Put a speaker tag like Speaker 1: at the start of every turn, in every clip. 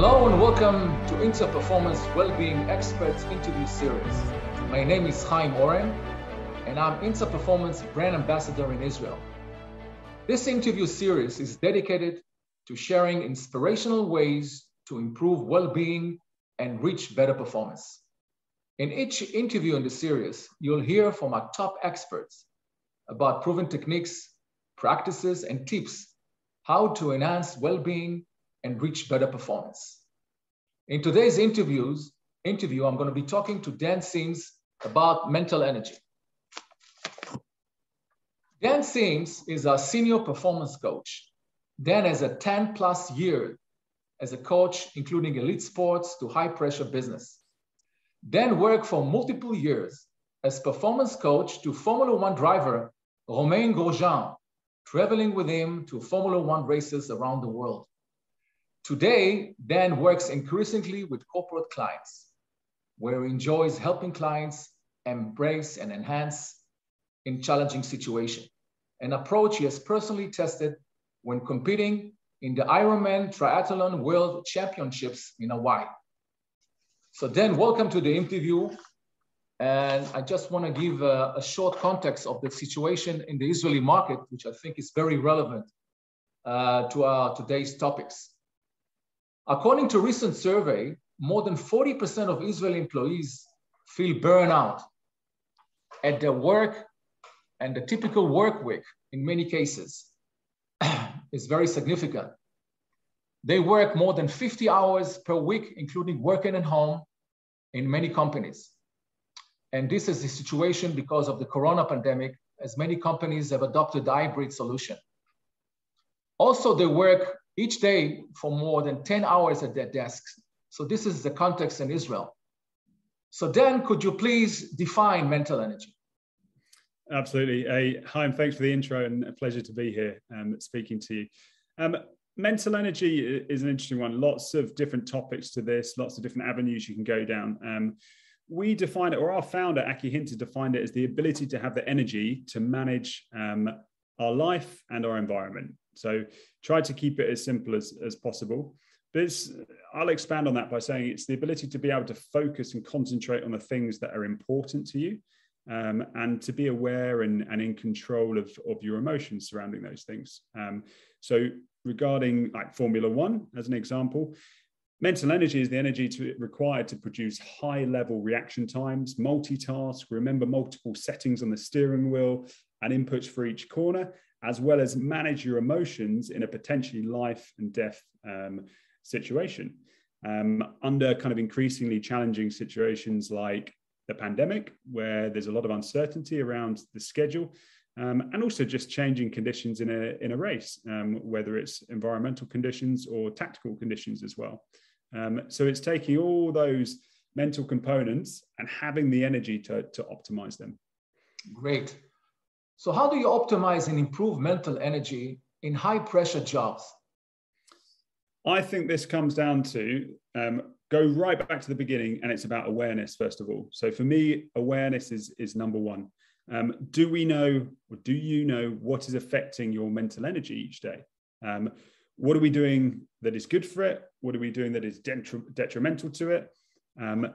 Speaker 1: Hello and welcome to Hintsa Performance Wellbeing Experts Interview Series. My name is Chaim Oren, and I'm Hintsa Performance Brand Ambassador in Israel. This interview series is dedicated to sharing inspirational ways to improve well-being and reach better performance. In each interview in the series, you'll hear from our top experts about proven techniques, practices, and tips how to enhance well-being and reach better performance. In today's interviews, interview, I'm going to be talking to Dan Sims about mental energy. Dan Sims is a senior performance coach. Dan has a 10 plus year as a coach, including elite sports to high pressure business. Dan worked for multiple years as performance coach to Formula One driver Romain Grosjean, traveling with him to Formula One races around the world. Today, Dan works increasingly with corporate clients, where he enjoys helping clients embrace and enhance in challenging situations, an approach he has personally tested when competing in the Ironman Triathlon World Championships in Hawaii. So Dan, welcome to the interview. And I just want to give a, a, short context of the situation in the Israeli market, which I think is very relevant uh, to our today's topics. According to recent survey, more than 40% of Israeli employees feel burnout at their work and the typical work week in many cases is very significant. They work more than 50 hours per week, including working at home in many companies. And this is the situation because of the corona pandemic, as many companies have adopted hybrid solution. Also, they work each day for more than 10 hours at their desks. So this is the context in Israel. So Dan, could you please define mental energy?
Speaker 2: Absolutely. Hey, hi, and thanks for the intro and a pleasure to be here um, speaking to you. Um, mental energy is an interesting one. Lots of different topics to this, lots of different avenues you can go down. Um, we define it, or our founder, Aki Hintsa, defined it as the ability to have the energy to manage um, our life and our environment. So try to keep it as simple as, as possible. But I'll expand on that by saying it's the ability to be able to focus and concentrate on the things that are important to you um, and to be aware and, and in control of, of your emotions surrounding those things. Um, so, regarding like Formula One, as an example, mental energy is the energy to, required to produce high level reaction times, multitask, remember multiple settings on the steering wheel and inputs for each corner, as well as manage your emotions in a potentially life and death um, situation. Um, under kind of increasingly challenging situations like the pandemic, where there's a lot of uncertainty around the schedule, um, and also just changing conditions in a, in a race, um, whether it's environmental conditions or tactical conditions as well. Um, so it's taking all those mental components and having the energy to, to optimize them.
Speaker 1: Great. So, how do you optimize and improve mental energy in high pressure jobs?
Speaker 2: I think this comes down to um, go right back to the beginning and it's about awareness first of all. So for me awareness is is number one. Um, do we know or do you know what is affecting your mental energy each day? Um, what are we doing that is good for it? What are we doing that is detri- detrimental to it? Um,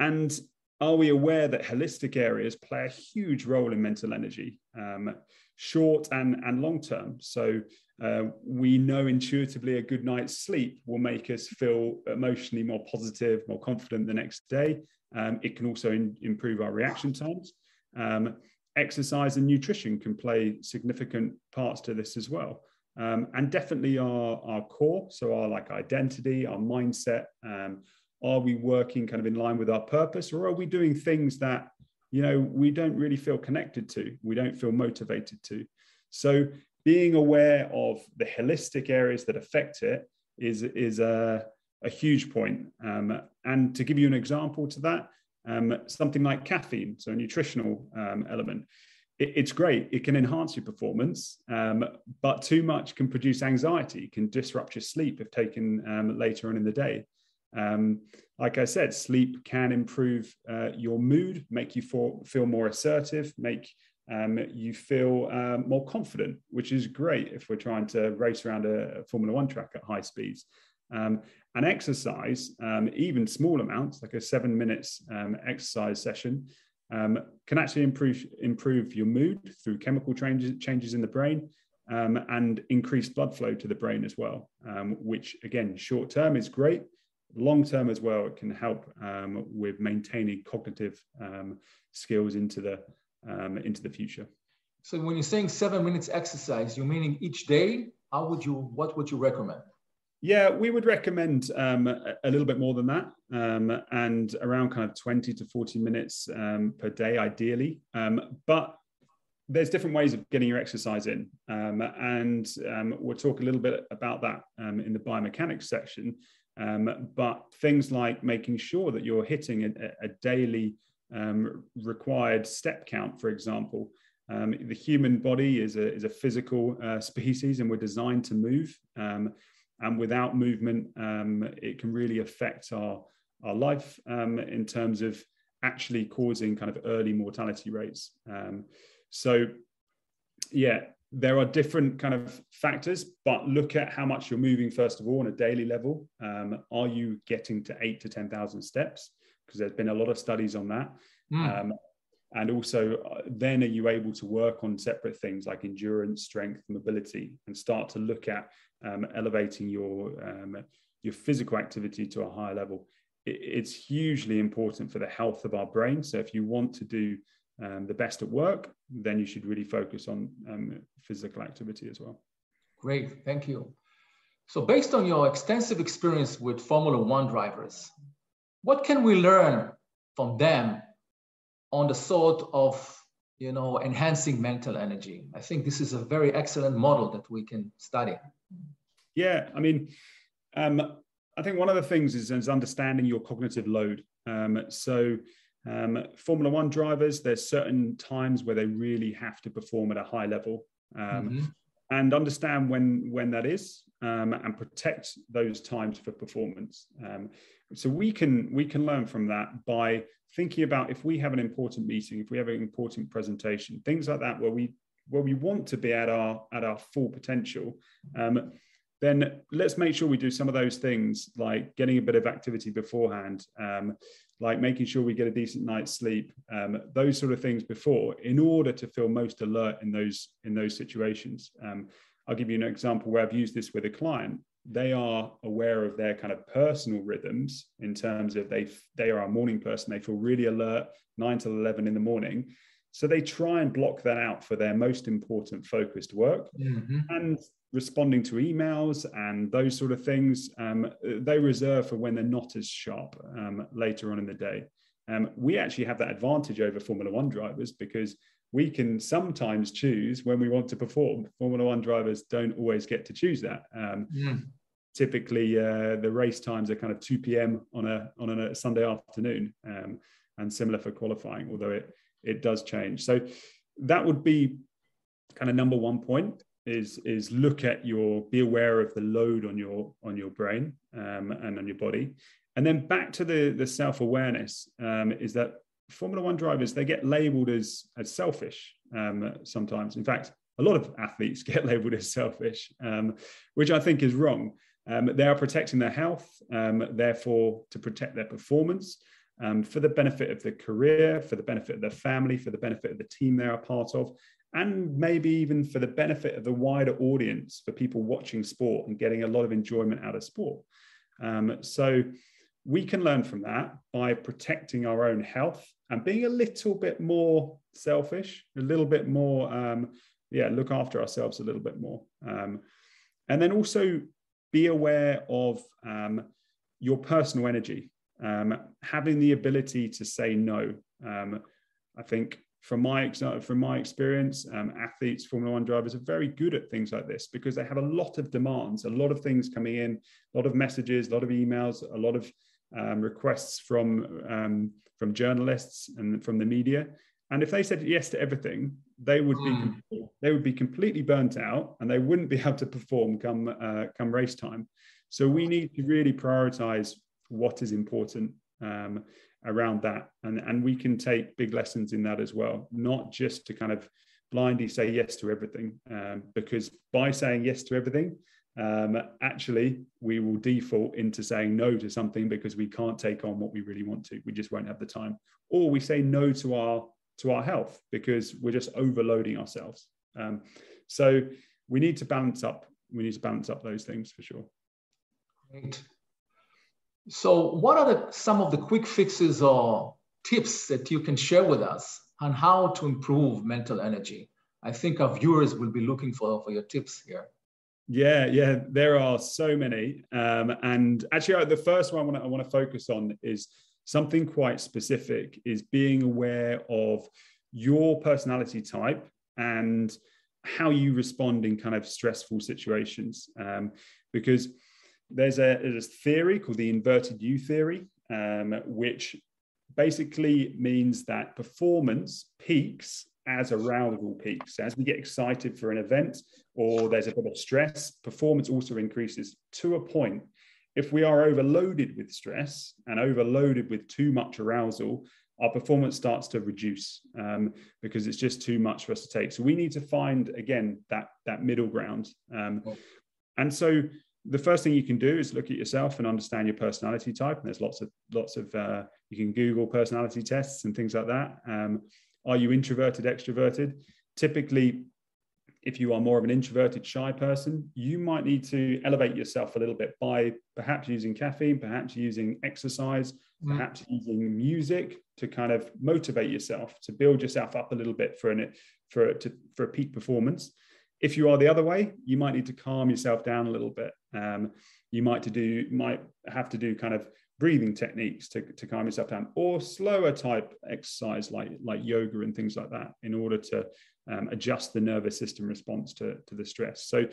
Speaker 2: and are we aware that holistic areas play a huge role in mental energy um, short and, and long term so uh, we know intuitively a good night's sleep will make us feel emotionally more positive, more confident the next day. Um, it can also in, improve our reaction times. Um, exercise and nutrition can play significant parts to this as well. Um, and definitely our, our core, so our like identity, our mindset. Are we working kind of in line with our purpose, or are we doing things that you know we don't really feel connected to, we don't feel motivated to? So being aware of the holistic areas that affect it is, is a, a huge point. Um, and to give you an example to that, um, something like caffeine, so a nutritional um, element, it, it's great. It can enhance your performance, um, but too much can produce anxiety, can disrupt your sleep if taken um, later on in the day. Um, like I said, sleep can improve uh, your mood, make you feel, feel more assertive, make um, you feel um, more confident, which is great if we're trying to race around a, Formula One track at high speeds. Um, and exercise, um, even small amounts, like a seven minutes um, exercise session, can actually improve improve your mood through chemical changes changes in the brain um, and increase blood flow to the brain as well. Um, which again, short term is great. Long term as well, it can help um, with maintaining cognitive skills into the into the future.
Speaker 1: So when you're saying seven minutes exercise, you're meaning each day. How would you? What would you recommend?
Speaker 2: Yeah, we would recommend um, a, little bit more than that, um, and around kind of 20 to 40 minutes um, per day, ideally. Um, but there's different ways of getting your exercise in, um, and um, we'll talk a little bit about that in the biomechanics section. But things like making sure that you're hitting a, a daily required step count, for example. the human body is a, is a physical uh, species, and we're designed to move and without movement, um, it can really affect our our life um, in terms of actually causing kind of early mortality rates. Um, so, yeah, there are different kind of factors, but look at how much you're moving first of all on a daily level. Um, are you getting to eight to ten thousand steps? Because there's been a lot of studies on that. Mm. and also, uh, then are you able to work on separate things like endurance, strength, mobility, and start to look at um, elevating your um, your physical activity to a higher level. It, it's hugely important for the health of our brain. So if you want to do um, the best at work, then you should really focus on um, physical activity as well.
Speaker 1: Great, thank you. So based on your extensive experience with Formula One drivers, what can we learn from them on the sort of you know enhancing mental energy? I think this is a very excellent model that we can study.
Speaker 2: Yeah, I mean, um, I think one of the things is, is understanding your cognitive load. Um, so, um, Formula One drivers, there's certain times where they really have to perform at a high level, um, mm-hmm. and understand when when that is, um, and protect those times for performance. Um, so we can we can learn from that by thinking about if we have an important meeting, if we have an important presentation, things like that, where we where we want to be at our at our full potential. Then let's make sure we do some of those things like getting a bit of activity beforehand, um, like making sure we get a decent night's sleep, um, those sort of things before, in order to feel most alert in those in those situations. Um, I'll give you an example where I've used this with a client. They are aware of their kind of personal rhythms in terms of they they are a morning person. They feel really alert nine till eleven in the morning. So they try and block that out for their most important focused work. Mm-hmm. And responding to emails and those sort of things, um, they reserve for when they're not as sharp um, later on in the day. Um, we actually have that advantage over Formula One drivers because we can sometimes choose when we want to perform. Formula One drivers don't always get to choose that. Mm. Typically, uh, the race times are kind of 2 p.m. on a on a Sunday afternoon, um, and similar for qualifying, although it it does change. So that would be kind of number one point is is look at your be aware of the load on your on your brain um, and on your body. And then back to the the self-awareness um, is that formula one drivers they get labeled as as selfish um, sometimes. In fact a lot of athletes get labeled as selfish um, which i think is wrong. Um, they are protecting their health um, therefore to protect their performance for the benefit of the career for the benefit of their family for the benefit of the team they're part of and maybe even for the benefit of the wider audience for people watching sport and getting a lot of enjoyment out of sport. Um, so we can learn from that by protecting our own health and being a little bit more selfish, a little bit more, um, yeah, look after ourselves a little bit more. Um, and then also be aware of um, your personal energy, um, having the ability to say no. Um, I think from my from my experience, um, athletes, Formula One drivers are very good at things like this because they have a lot of demands, a lot of things coming in, a lot of messages, a lot of emails, a lot of um, requests from um, from journalists and from the media. And if they said yes to everything, they would mm. be hmm. they would be completely burnt out, and they wouldn't be able to perform come uh, come race time. So we need to really prioritize what is important um, around that and and we can take big lessons in that as well not just to kind of blindly say yes to everything um, because by saying yes to everything um, actually we will default into saying no to something because we can't take on what we really want to. We just won't have the time, or we say no to our to our health because we're just overloading ourselves. Um, so we need to balance up. We need to balance up those things for sure.
Speaker 1: Great. So, what are the, some of the quick fixes or tips that you can share with us on how to improve mental energy? I think our viewers will be looking for, for your tips here.
Speaker 2: Yeah, yeah, there are so many. Um, and actually, the first one I want, to, I want to focus on is something quite specific is being aware of your personality type and how you respond in kind of stressful situations. Um, because there's a, there's a theory called the inverted U theory, um, which basically means that performance peaks as arousal peaks. As we get excited for an event or there's a bit of stress, performance also increases to a point. If we are overloaded with stress and overloaded with too much arousal, our performance starts to reduce um, because it's just too much for us to take. So we need to find again that that middle ground. Um, and so the first thing you can do is look at yourself and understand your personality type. And there's lots of lots of uh, you can Google personality tests and things like that. Um, are you introverted, extroverted? Typically, if you are more of an introverted, shy person, you might need to elevate yourself a little bit by perhaps using caffeine, perhaps using exercise, mm. perhaps using music to kind of motivate yourself to build yourself up a little bit for an for to, for a peak performance. If you are the other way, you might need to calm yourself down a little bit. Um, you might to do might have to do kind of breathing techniques to, to calm yourself down or slower type exercise like like yoga and things like that in order to um, adjust the nervous system response to, to the stress so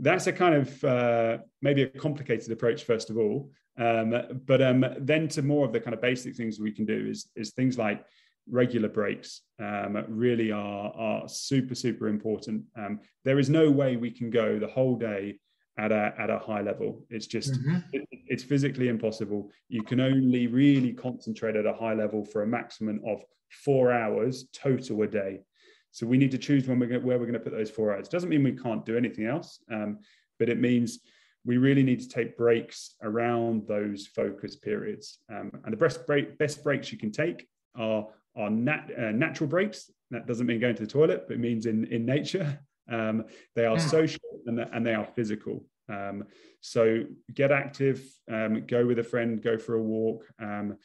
Speaker 2: that's a kind of uh, maybe a complicated approach first of all um, but um, then to more of the kind of basic things we can do is, is things like regular breaks um, really are, are super super important um, there is no way we can go the whole day at a at a high level. It's just mm-hmm. it, it's physically impossible. You can only really concentrate at a high level for a maximum of four hours total a day. So we need to choose when we're going, where we're going to put those four hours. Doesn't mean we can't do anything else, um, but it means we really need to take breaks around those focus periods. Um, and the best break, best breaks you can take are are nat, uh, natural breaks. That doesn't mean going to the toilet, but it means in in nature. Um, they are yeah. social and, and they are physical. Um, so get active, um, go with a friend, go for a walk, um,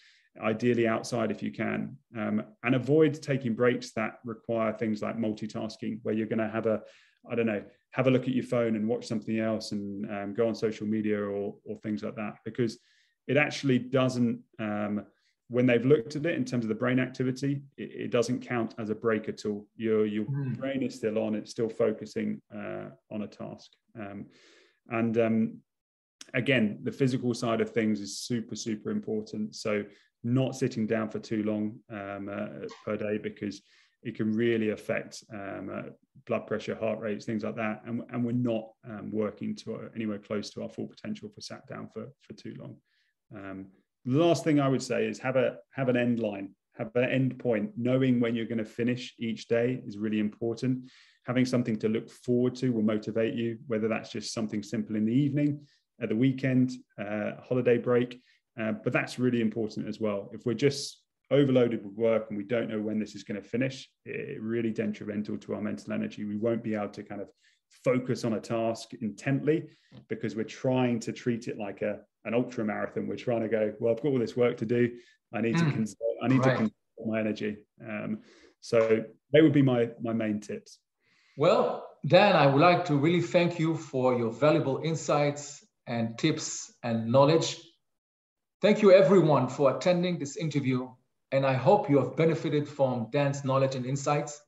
Speaker 2: ideally outside if you can, um, and avoid taking breaks that require things like multitasking, where you're going to have a, I don't know, have a look at your phone and watch something else and um, go on social media or, or things like that, because it actually doesn't um, when they've looked at it in terms of the brain activity, it, it doesn't count as a break at all. Your your mm. brain is still on; it's still focusing uh, on a task. Um, and um, again, the physical side of things is super super important. So not sitting down for too long um, uh, per day because it can really affect um, uh, blood pressure, heart rates, things like that. And, and we're not um, working to anywhere close to our full potential for sat down for for too long. The last thing I would say is have a have an end line, have an end point. Knowing when you're going to finish each day is really important. Having something to look forward to will motivate you, whether that's just something simple in the evening, at the weekend, uh, holiday break. Uh, but that's really important as well. If we're just overloaded with work and we don't know when this is going to finish, it really detrimental to our mental energy. We won't be able to kind of focus on a task intently because we're trying to treat it like a an ultra marathon. We're trying to go, well, I've got all this work to do. I need mm. to conserve, I need right. to conserve my energy. Um, so they would be my my main tips.
Speaker 1: Well, Dan, I would like to really thank you for your valuable insights and tips and knowledge. Thank you everyone for attending this interview, and I hope you have benefited from Dan's knowledge and insights.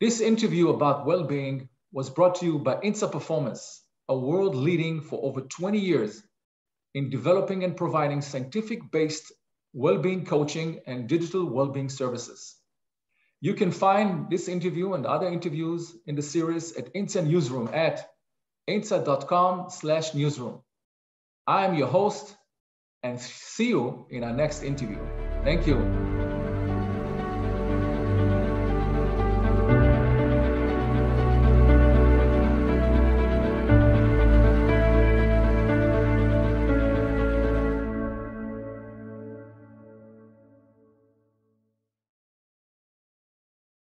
Speaker 1: This interview about well-being was brought to you by Hintsa Performance, a world leading for over 20 years in developing and providing scientific-based well-being coaching and digital well-being services. You can find this interview and other interviews in the series at Hintsa Newsroom at hintsa.com slash newsroom. I am your host and see you in our next interview. Thank you.